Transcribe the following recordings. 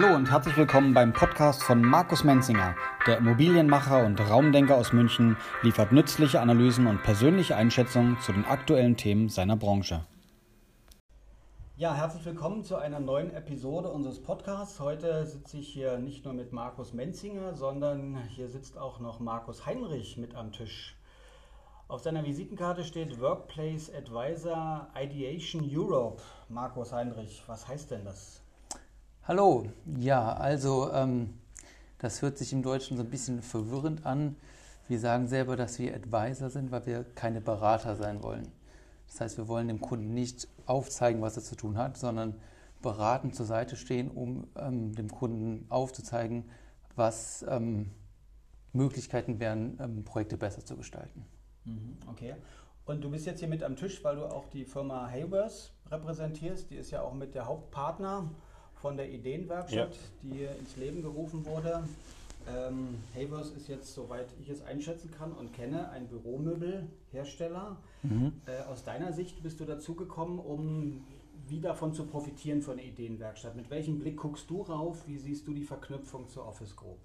Hallo und herzlich willkommen beim Podcast von Markus Menzinger. Der Immobilienmacher und Raumdenker aus München liefert nützliche Analysen und persönliche Einschätzungen zu den aktuellen Themen seiner Branche. Ja, herzlich willkommen zu einer neuen Episode unseres Podcasts. Heute sitze ich hier nicht nur mit Markus Menzinger, sondern hier sitzt auch noch Markus Heinrich mit am Tisch. Auf seiner Visitenkarte steht Workplace Advisor Ideation Europe. Markus Heinrich, was heißt denn das? Hallo, ja, also ähm, das hört sich im Deutschen so ein bisschen verwirrend an. Wir sagen selber, dass wir Advisor sind, weil wir keine Berater sein wollen. Das heißt, wir wollen dem Kunden nicht aufzeigen, was er zu tun hat, sondern beratend zur Seite stehen, um ähm, dem Kunden aufzuzeigen, was ähm, Möglichkeiten wären, ähm, Projekte besser zu gestalten. Mhm, okay. Und du bist jetzt hier mit am Tisch, weil du auch die Firma Haywers repräsentierst. Die ist ja auch mit der Hauptpartner von der Ideenwerkstatt, ja. die ins Leben gerufen wurde. Ähm, Havers ist jetzt, soweit ich es einschätzen kann und kenne, ein Büromöbelhersteller. Mhm. Äh, aus deiner Sicht bist du dazu gekommen, um wie davon zu profitieren von der Ideenwerkstatt? Mit welchem Blick guckst du rauf? Wie siehst du die Verknüpfung zur Office Group?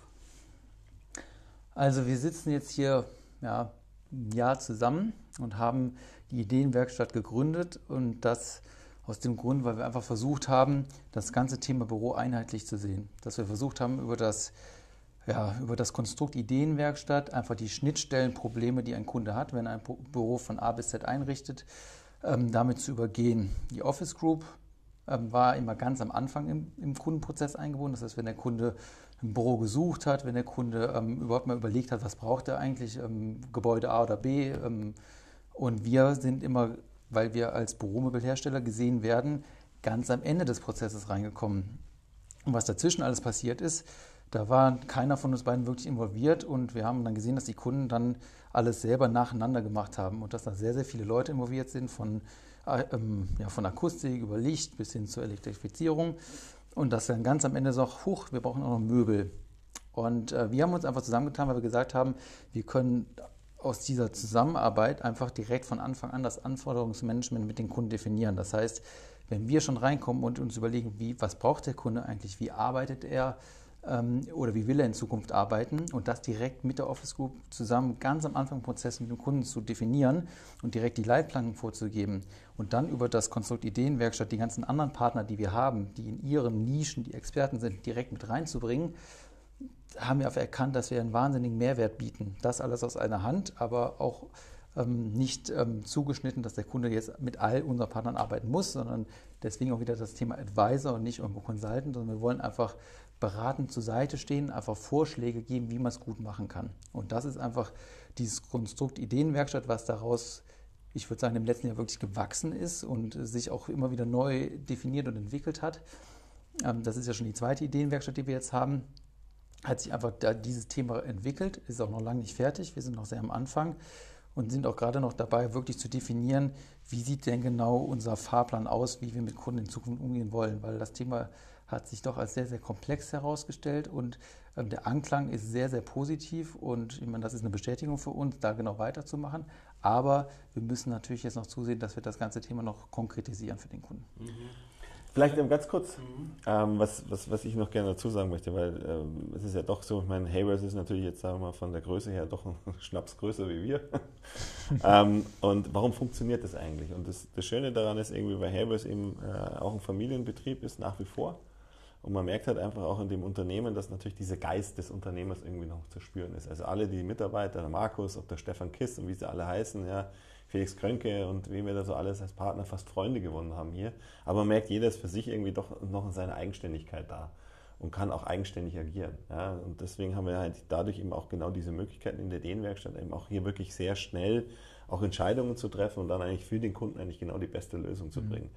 Also wir sitzen jetzt hier ja, ein Jahr zusammen und haben die Ideenwerkstatt gegründet und das aus dem Grund, weil wir einfach versucht haben, das ganze Thema Büro einheitlich zu sehen. Dass wir versucht haben, über das, ja, über das Konstrukt Ideenwerkstatt einfach die Schnittstellenprobleme, die ein Kunde hat, wenn er ein Büro von A bis Z einrichtet, ähm, damit zu übergehen. Die Office Group ähm, war immer ganz am Anfang im, im, Kundenprozess eingebunden. Das heißt, wenn der Kunde ein Büro gesucht hat, wenn der Kunde ähm, überhaupt mal überlegt hat, was braucht er eigentlich, ähm, Gebäude A oder B. Ähm, und wir sind immer, weil wir als Büromöbelhersteller gesehen werden, ganz am Ende des Prozesses reingekommen. Und was dazwischen alles passiert ist, da war keiner von uns beiden wirklich involviert und wir haben dann gesehen, dass die Kunden dann alles selber nacheinander gemacht haben und dass da sehr, sehr viele Leute involviert sind, von, äh, ähm, ja, von Akustik über Licht bis hin zur Elektrifizierung. Und das dann ganz am Ende so, huch, wir brauchen auch noch Möbel. Und äh, wir haben uns einfach zusammengetan, weil wir gesagt haben, wir können aus dieser Zusammenarbeit einfach direkt von Anfang an das Anforderungsmanagement mit den Kunden definieren. Das heißt, wenn wir schon reinkommen und uns überlegen, wie, was braucht der Kunde eigentlich, wie arbeitet er ähm, oder wie will er in Zukunft arbeiten und das direkt mit der Office Group zusammen ganz am Anfang Prozess mit dem Kunden zu definieren und direkt die Leitplanken vorzugeben und dann über das Konstrukt Ideenwerkstatt die ganzen anderen Partner, die wir haben, die in ihren Nischen die Experten sind, direkt mit reinzubringen, haben wir erkannt, dass wir einen wahnsinnigen Mehrwert bieten. Das alles aus einer Hand, aber auch ähm, nicht ähm, zugeschnitten, dass der Kunde jetzt mit all unseren Partnern arbeiten muss, sondern deswegen auch wieder das Thema Advisor und nicht irgendwo Consultant, sondern wir wollen einfach beratend zur Seite stehen, einfach Vorschläge geben, wie man es gut machen kann. Und das ist einfach dieses Konstrukt Ideenwerkstatt, was daraus, ich würde sagen, im letzten Jahr wirklich gewachsen ist und sich auch immer wieder neu definiert und entwickelt hat. Ähm, das ist ja schon die zweite Ideenwerkstatt, die wir jetzt haben. Hat sich einfach dieses Thema entwickelt, ist auch noch lange nicht fertig. Wir sind noch sehr am Anfang und sind auch gerade noch dabei, wirklich zu definieren, wie sieht denn genau unser Fahrplan aus, wie wir mit Kunden in Zukunft umgehen wollen, weil das Thema hat sich doch als sehr, sehr komplex herausgestellt und ähm, der Anklang ist sehr, sehr positiv und ich meine, das ist eine Bestätigung für uns, da genau weiterzumachen. Aber wir müssen natürlich jetzt noch zusehen, dass wir das ganze Thema noch konkretisieren für den Kunden. Mhm. Vielleicht ähm, ganz kurz, mhm. ähm, was, was, was ich noch gerne dazu sagen möchte, weil ähm, es ist ja doch so, ich meine, Hayward ist natürlich jetzt, sagen wir mal, von der Größe her doch ein Schnaps größer wie wir. ähm, und warum funktioniert das eigentlich? Und das, das Schöne daran ist irgendwie, weil Hayward eben äh, auch ein Familienbetrieb ist, nach wie vor. Und man merkt halt einfach auch in dem Unternehmen, dass natürlich dieser Geist des Unternehmers irgendwie noch zu spüren ist. Also alle die Mitarbeiter, der Markus, ob der Stefan Kiss und wie sie alle heißen, ja, Felix Krönke und wie wir da so alles als Partner fast Freunde gewonnen haben hier. Aber man merkt, jeder ist für sich irgendwie doch noch in seiner Eigenständigkeit da und kann auch eigenständig agieren. Ja. Und deswegen haben wir halt dadurch eben auch genau diese Möglichkeiten in der Ideenwerkstatt, eben auch hier wirklich sehr schnell auch Entscheidungen zu treffen und dann eigentlich für den Kunden eigentlich genau die beste Lösung zu mhm. bringen.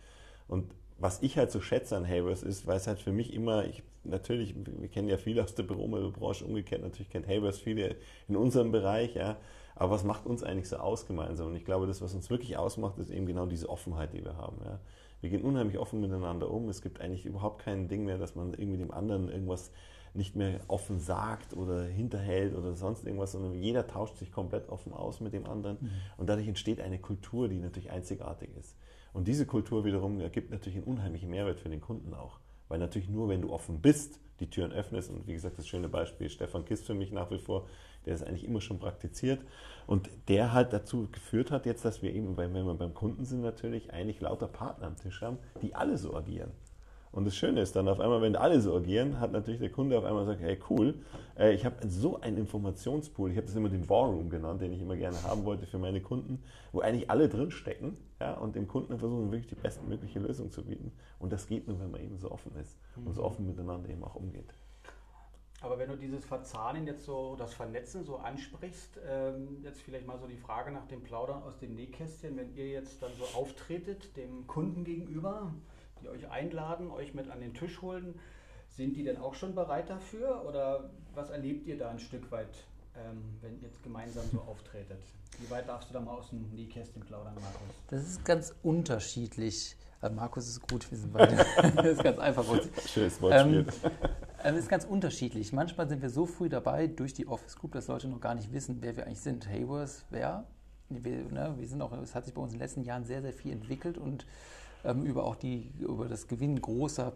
Und was ich halt so schätze an Havers ist, weil es halt für mich immer, ich, natürlich, wir kennen ja viele aus der Büromöbelbranche, umgekehrt natürlich kennt Havers viele in unserem Bereich, ja, aber was macht uns eigentlich so aus gemeinsam? Und ich glaube, das, was uns wirklich ausmacht, ist eben genau diese Offenheit, die wir haben, ja. Wir gehen unheimlich offen miteinander um. Es gibt eigentlich überhaupt kein Ding mehr, dass man irgendwie dem anderen irgendwas nicht mehr offen sagt oder hinterhält oder sonst irgendwas, sondern jeder tauscht sich komplett offen aus mit dem anderen. Mhm. Und dadurch entsteht eine Kultur, die natürlich einzigartig ist. Und diese Kultur wiederum ergibt natürlich einen unheimlichen Mehrwert für den Kunden auch. Weil natürlich nur, wenn du offen bist, die Türen öffnest. Und wie gesagt, das schöne Beispiel Stefan Kist für mich nach wie vor, der es eigentlich immer schon praktiziert. Und der halt dazu geführt hat jetzt, dass wir eben, wenn wir beim Kunden sind, natürlich eigentlich lauter Partner am Tisch haben, die alle so agieren. Und das Schöne ist dann auf einmal, wenn alle so agieren, hat natürlich der Kunde auf einmal gesagt, hey cool, äh, ich habe so einen Informationspool, ich habe das immer den War Room genannt, den ich immer gerne haben wollte für meine Kunden, wo eigentlich alle drinstecken ja, und dem Kunden versuchen wirklich die bestmögliche Lösung zu bieten. Und das geht nur, wenn man eben so offen ist und so offen miteinander eben auch umgeht. Aber wenn du dieses Verzahnen jetzt so, das Vernetzen so ansprichst, ähm, jetzt vielleicht mal so die Frage nach dem Plaudern aus dem Nähkästchen, wenn ihr jetzt dann so auftretet, dem Kunden gegenüber, die euch einladen, euch mit an den Tisch holen, sind die denn auch schon bereit dafür oder was erlebt ihr da ein Stück weit, ähm, wenn ihr jetzt gemeinsam so auftretet? Wie weit darfst du da mal aus dem Nähkästchen plaudern, Markus? Das ist ganz unterschiedlich. Also Markus ist gut, wir sind beide. das ist ganz einfach. Schönes Wortspiel. Ähm, es ist ganz unterschiedlich. Manchmal sind wir so früh dabei durch die Office Group, dass Leute noch gar nicht wissen, wer wir eigentlich sind. Haywers, wer? Wir, ne, wir sind auch, es hat sich bei uns in den letzten Jahren sehr, sehr viel entwickelt und ähm, über auch die, über das Gewinnen großer,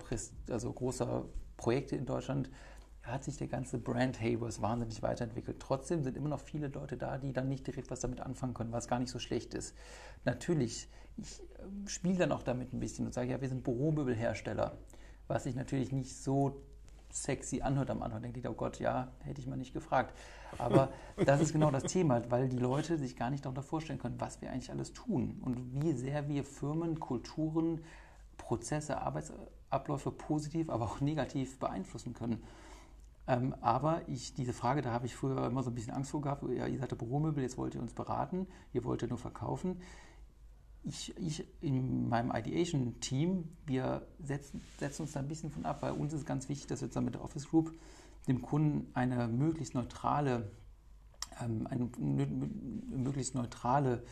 also großer Projekte in Deutschland hat sich der ganze Brand Haywers wahnsinnig weiterentwickelt. Trotzdem sind immer noch viele Leute da, die dann nicht direkt was damit anfangen können, was gar nicht so schlecht ist. Natürlich, ich ähm, spiele dann auch damit ein bisschen und sage, ja, wir sind Büromöbelhersteller, was sich natürlich nicht so sexy anhört am Anfang, denkt ihr, oh Gott, ja, hätte ich mal nicht gefragt. Aber das ist genau das Thema, weil die Leute sich gar nicht darunter vorstellen können, was wir eigentlich alles tun und wie sehr wir Firmen, Kulturen, Prozesse, Arbeitsabläufe positiv, aber auch negativ beeinflussen können. Ähm, aber ich, diese Frage, da habe ich früher immer so ein bisschen Angst vor gehabt. Ja, ihr seid der Büromöbel, jetzt wollt ihr uns beraten, ihr wollt ja nur verkaufen ich, ich in meinem Ideation-Team, wir setzen, setzen, uns da ein bisschen von ab, weil uns ist ganz wichtig, dass wir zusammen mit der Office Group dem Kunden eine möglichst neutrale, ähm, eine möglichst neutrale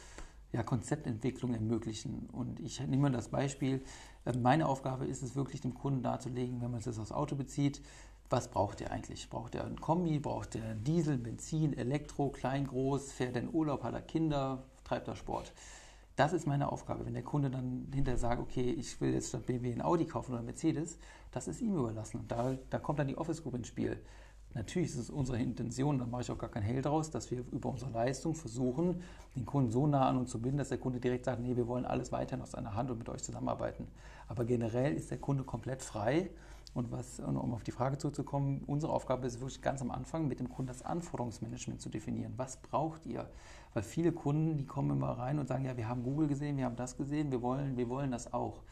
ja, Konzeptentwicklung ermöglichen. Und ich nehme das Beispiel, äh, meine Aufgabe ist es wirklich, dem Kunden darzulegen, wenn man es jetzt aufs Auto bezieht, was braucht er eigentlich? Braucht er ein Kombi? Braucht er Diesel, Benzin, Elektro, klein, groß? Fährt er in Urlaub? Hat er Kinder? Treibt er Sport? Das ist meine Aufgabe. Wenn der Kunde dann hinterher sagt, okay, ich will jetzt statt BMW ein Audi kaufen oder Mercedes, das ist ihm überlassen. Und da, da kommt dann die Office Group ins Spiel. Natürlich ist es unsere Intention, da mache ich auch gar kein Hell draus, dass wir über unsere Leistung versuchen, den Kunden so nah an uns zu binden, dass der Kunde direkt sagt, nee, wir wollen alles weiterhin aus einer Hand und mit euch zusammenarbeiten. Aber generell ist der Kunde komplett frei. Und was, um auf die Frage zurückzukommen, unsere Aufgabe ist wirklich ganz am Anfang mit dem Kunden das Anforderungsmanagement zu definieren. Was braucht ihr? Weil viele Kunden, die kommen immer rein und sagen, ja, wir haben Google gesehen, wir haben das gesehen, wir wollen, wir wollen das auch.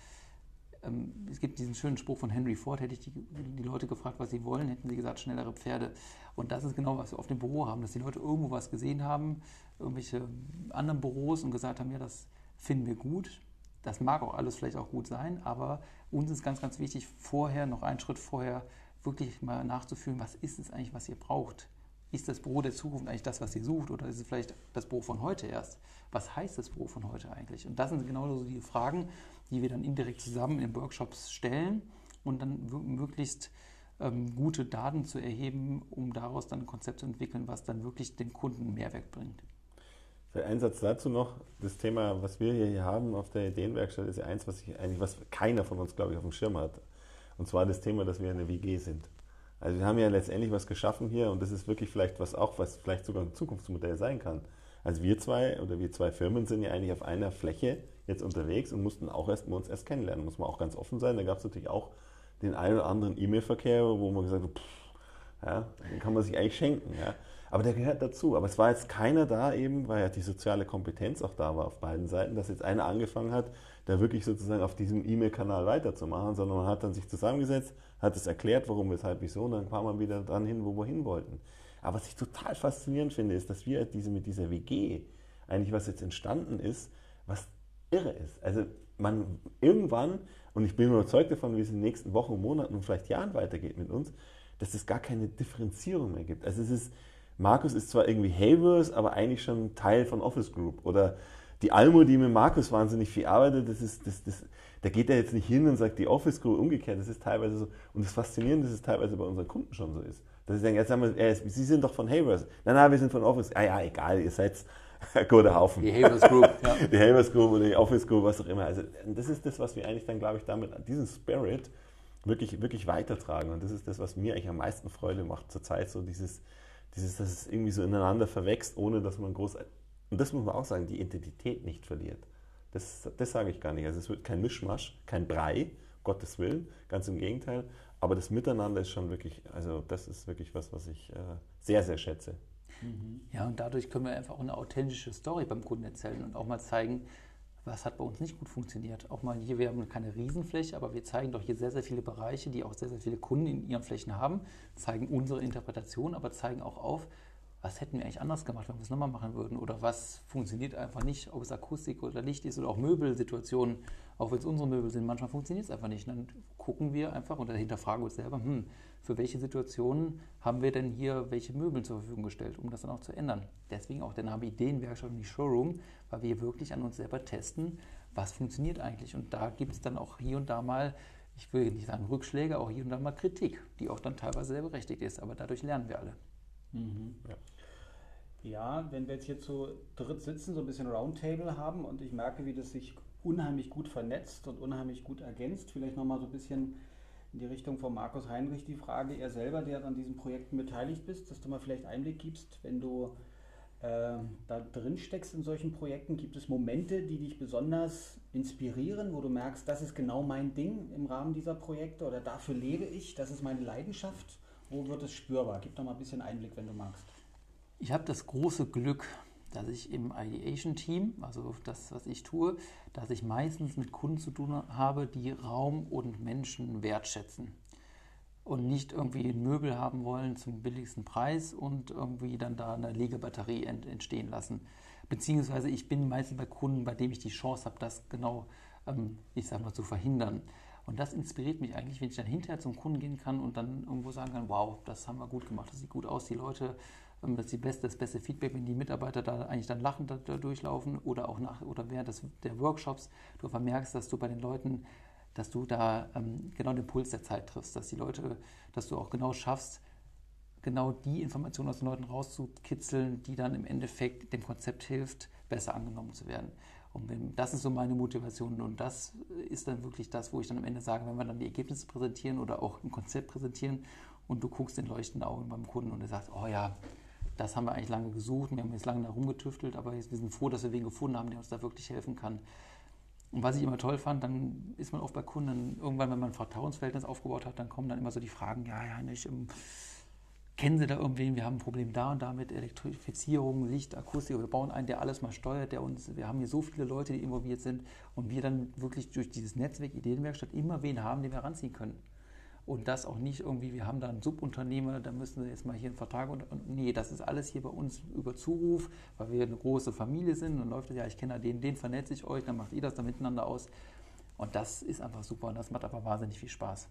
Ähm, es gibt diesen schönen Spruch von Henry Ford, hätte ich die, die, Leute gefragt, was sie wollen, hätten sie gesagt, schnellere Pferde. Und das ist genau, was wir auf dem Büro haben, dass die Leute irgendwo was gesehen haben, irgendwelche anderen Büros und gesagt haben, ja, das finden wir gut. Das mag auch alles vielleicht auch gut sein, aber uns ist ganz, ganz wichtig, vorher, noch einen Schritt vorher, wirklich mal nachzufühlen, was ist es eigentlich, was ihr braucht ist das Büro der Zukunft eigentlich das, was ihr sucht oder ist es vielleicht das Büro von heute erst? Was heißt das Büro von heute eigentlich? Und das sind genau so die Fragen, die wir dann indirekt zusammen in Workshops stellen und dann möglichst ähm, gute Daten zu erheben, um daraus dann ein Konzept zu entwickeln, was dann wirklich dem Kunden Mehrwert bringt. Ein Satz dazu noch, das Thema, was wir hier haben auf der Ideenwerkstatt, ist ja eins, was ich eigentlich, was keiner von uns, glaube ich, auf dem Schirm hat. Und zwar das Thema, dass wir eine WG sind. Also wir haben ja letztendlich was geschaffen hier und das ist wirklich vielleicht was auch, was vielleicht sogar ein Zukunftsmodell sein kann. Also wir zwei oder wir zwei Firmen sind ja eigentlich auf einer Fläche jetzt unterwegs und mussten auch erst uns erst kennenlernen, muss man auch ganz offen sein. Da gab es natürlich auch den einen oder anderen E-Mail-Verkehr, wo man gesagt hat, pff, ja, den kann man sich eigentlich schenken. Ja. Aber der gehört dazu. Aber es war jetzt keiner da eben, weil ja die soziale Kompetenz auch da war auf beiden Seiten, dass jetzt einer angefangen hat, da wirklich sozusagen auf diesem E-Mail-Kanal weiterzumachen, sondern man hat dann sich zusammengesetzt, hat es erklärt, warum, weshalb, wieso, und dann kam man wieder dran hin, wo wir hin wollten. Aber was ich total faszinierend finde, ist, dass wir diese, mit dieser WG eigentlich was jetzt entstanden ist, was irre ist. Also man irgendwann, und ich bin überzeugt davon, wie es in den nächsten Wochen, Monaten und vielleicht Jahren weitergeht mit uns, dass es gar keine Differenzierung mehr gibt. Also es ist, Markus ist zwar irgendwie Havers, aber eigentlich schon Teil von Office Group. Oder die Almo, die mit Markus wahnsinnig viel arbeitet, das ist, das, das, da geht er jetzt nicht hin und sagt die Office Crew umgekehrt. Das ist teilweise so. Und das Faszinierende, dass es teilweise bei unseren Kunden schon so ist. Dass sie sagen, jetzt haben wir, Sie sind doch von Havers. Nein, nein, wir sind von Office. Ah ja, egal, ihr seid guter Haufen. Die Havers Group. Ja. Die Havers Group oder die Office Group, was auch immer. Also das ist das, was wir eigentlich dann, glaube ich, damit, diesen Spirit wirklich, wirklich weitertragen. Und das ist das, was mir eigentlich am meisten Freude macht zurzeit, so dieses, dieses, dass es irgendwie so ineinander verwächst, ohne dass man groß, und das muss man auch sagen, die Identität nicht verliert. Das, das sage ich gar nicht. Also es wird kein Mischmasch, kein Brei, Gottes Willen, ganz im Gegenteil. Aber das Miteinander ist schon wirklich, also das ist wirklich was, was ich äh, sehr, sehr schätze. Ja, und dadurch können wir einfach auch eine authentische Story beim Kunden erzählen und auch mal zeigen, was hat bei uns nicht gut funktioniert. Auch mal hier, wir haben keine Riesenfläche, aber wir zeigen doch hier sehr, sehr viele Bereiche, die auch sehr, sehr viele Kunden in ihren Flächen haben, zeigen unsere Interpretation, aber zeigen auch auf, was hätten wir eigentlich anders gemacht, wenn wir es nochmal machen würden oder was funktioniert einfach nicht, ob es Akustik oder Licht ist oder auch Möbelsituationen, auch wenn es unsere Möbel sind, manchmal funktioniert es einfach nicht. dann gucken wir einfach und hinterfragen uns selber, hm, für welche Situationen haben wir denn hier welche Möbel zur Verfügung gestellt, um das dann auch zu ändern. Deswegen auch der Name Ideenwerkstatt und die Showroom, weil wir wirklich an uns selber testen, was funktioniert eigentlich. Und da gibt es dann auch hier und da mal, ich will nicht sagen Rückschläge, auch hier und da mal Kritik, die auch dann teilweise sehr berechtigt ist. Aber dadurch lernen wir alle. Mhm. Ja. Ja, wenn wir jetzt hier zu dritt sitzen, so ein bisschen Roundtable haben und ich merke, wie das sich unheimlich gut vernetzt und unheimlich gut ergänzt, vielleicht nochmal so ein bisschen in die Richtung von Markus Heinrich die Frage, er selber, der an diesen Projekten beteiligt bist, dass du mal vielleicht Einblick gibst, wenn du äh, da drin steckst in solchen Projekten, gibt es Momente, die dich besonders inspirieren, wo du merkst, das ist genau mein Ding im Rahmen dieser Projekte oder dafür lebe ich, das ist meine Leidenschaft. Wo wird es spürbar? Gib doch mal ein bisschen Einblick, wenn du magst. Ich habe das große Glück, dass ich im Ideation-Team, also das, was ich tue, dass ich meistens mit Kunden zu tun habe, die Raum und Menschen wertschätzen und nicht irgendwie ein Möbel haben wollen zum billigsten Preis und irgendwie dann da eine Legebatterie entstehen lassen. Beziehungsweise ich bin meistens bei Kunden, bei denen ich die Chance habe, das genau, ähm, ich sag mal, zu verhindern. Und das inspiriert mich eigentlich, wenn ich dann hinterher zum Kunden gehen kann und dann irgendwo sagen kann, wow, das haben wir gut gemacht, das sieht gut aus, die Leute ähm, das ist die beste, das beste Feedback, wenn die Mitarbeiter da eigentlich dann lachend da, durchlaufen oder auch nach oder während des, der Workshops du vermerkst, dass du bei den Leuten, dass du da ähm, genau den Puls der Zeit triffst, dass die Leute, dass du auch genau schaffst, genau die Informationen aus den Leuten rauszukitzeln, die dann im Endeffekt dem Konzept hilft, besser angenommen zu werden. Und das ist so meine Motivation und das ist dann wirklich das, wo ich dann am Ende sage, wenn wir dann die Ergebnisse präsentieren oder auch ein Konzept präsentieren und du guckst in leuchtenden Augen beim Kunden und er sagt, oh ja, das haben wir eigentlich lange gesucht, wir haben jetzt lange da rumgetüftelt, aber wir sind froh, dass wir wen gefunden haben, der uns da wirklich helfen kann. Und was ich immer toll fand, dann ist man oft bei Kunden, irgendwann, wenn man ein Vertrauensverhältnis aufgebaut hat, dann kommen dann immer so die Fragen, ja, ja, nicht, kennen Sie da irgendwen, wir haben ein Problem da und da mit Elektrifizierung, Licht, Akustik, wir bauen einen, der alles mal steuert, der uns, wir haben hier so viele Leute, die involviert sind und wir dann wirklich durch dieses Netzwerk Ideenwerkstatt immer wen haben, den wir ranziehen können. Und das auch nicht irgendwie, wir haben da einen Subunternehmer, da müssen wir jetzt mal hier einen Vertrag und, und nee, das ist alles hier bei uns über Zuruf, weil wir eine große Familie sind. Dann läuft es ja, ich kenne den, den vernetze ich euch, dann macht ihr das dann miteinander aus. Und das ist einfach super und das macht einfach wahnsinnig viel Spaß.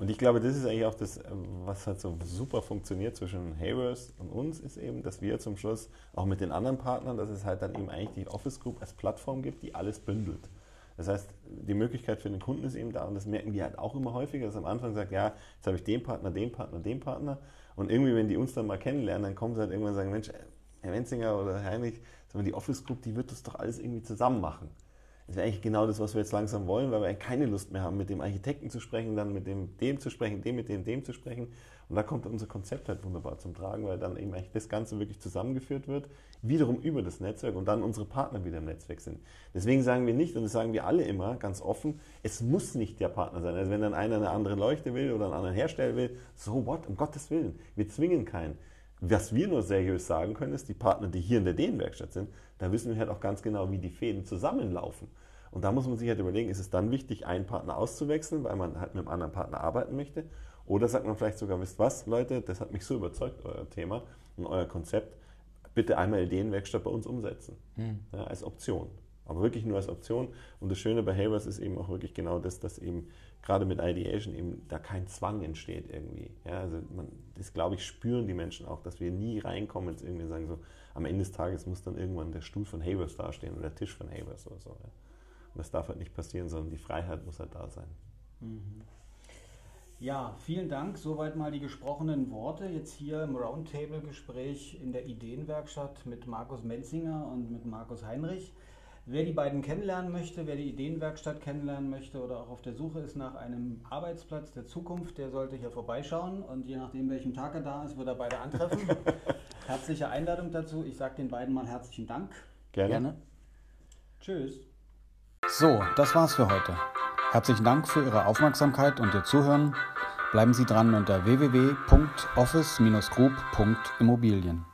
Und ich glaube, das ist eigentlich auch das, was halt so super funktioniert zwischen Havers und uns, ist eben, dass wir zum Schluss auch mit den anderen Partnern, dass es halt dann eben eigentlich die Office Group als Plattform gibt, die alles bündelt. Das heißt, die Möglichkeit für den Kunden ist eben da und das merken die halt auch immer häufiger, dass am Anfang sagt, ja, jetzt habe ich den Partner, den Partner, den Partner und irgendwie, wenn die uns dann mal kennenlernen, dann kommen sie halt irgendwann und sagen, Mensch, Herr Wenzinger oder Herr Heinrich, die Office Group, die wird das doch alles irgendwie zusammen machen. Das wäre eigentlich genau das, was wir jetzt langsam wollen, weil wir keine Lust mehr haben, mit dem Architekten zu sprechen, dann mit dem, dem zu sprechen, dem mit dem, dem zu sprechen. Und da kommt unser Konzept halt wunderbar zum Tragen, weil dann eben eigentlich das Ganze wirklich zusammengeführt wird, wiederum über das Netzwerk und dann unsere Partner wieder im Netzwerk sind. Deswegen sagen wir nicht, und das sagen wir alle immer ganz offen, es muss nicht der Partner sein. Also wenn dann einer eine andere Leuchte will oder einen anderen Hersteller will, so what, um Gottes Willen, wir zwingen keinen. Was wir nur seriös sagen können, ist, die Partner, die hier in der Dehn-Werkstatt sind, da wissen wir halt auch ganz genau, wie die Fäden zusammenlaufen. Und da muss man sich halt überlegen, ist es dann wichtig, einen Partner auszuwechseln, weil man halt mit einem anderen Partner arbeiten möchte? Oder sagt man vielleicht sogar, wisst was, Leute, das hat mich so überzeugt, euer Thema und euer Konzept, bitte einmal Ideenwerkstatt bei uns umsetzen. Hm. Ja, als Option. Aber wirklich nur als Option. Und das Schöne bei Havers ist eben auch wirklich genau das, dass eben gerade mit Ideation eben da kein Zwang entsteht irgendwie. Ja, also man, das glaube ich, spüren die Menschen auch, dass wir nie reinkommen und irgendwie sagen so, am Ende des Tages muss dann irgendwann der Stuhl von Havers dastehen oder der Tisch von Havers oder so. Ja. Und das darf halt nicht passieren, sondern die Freiheit muss halt da sein. Mhm. Ja, vielen Dank. Soweit mal die gesprochenen Worte. Jetzt hier im Roundtable-Gespräch in der Ideenwerkstatt mit Markus Menzinger und mit Markus Heinrich. Wer die beiden kennenlernen möchte, wer die Ideenwerkstatt kennenlernen möchte oder auch auf der Suche ist nach einem Arbeitsplatz der Zukunft, der sollte hier vorbeischauen und je nachdem, welchem Tag er da ist, wird er beide antreffen. Herzliche Einladung dazu. Ich sage den beiden mal herzlichen Dank. Gerne. Gerne. Tschüss. So, das war's für heute. Herzlichen Dank für Ihre Aufmerksamkeit und Ihr Zuhören. Bleiben Sie dran unter www.office-group.immobilien.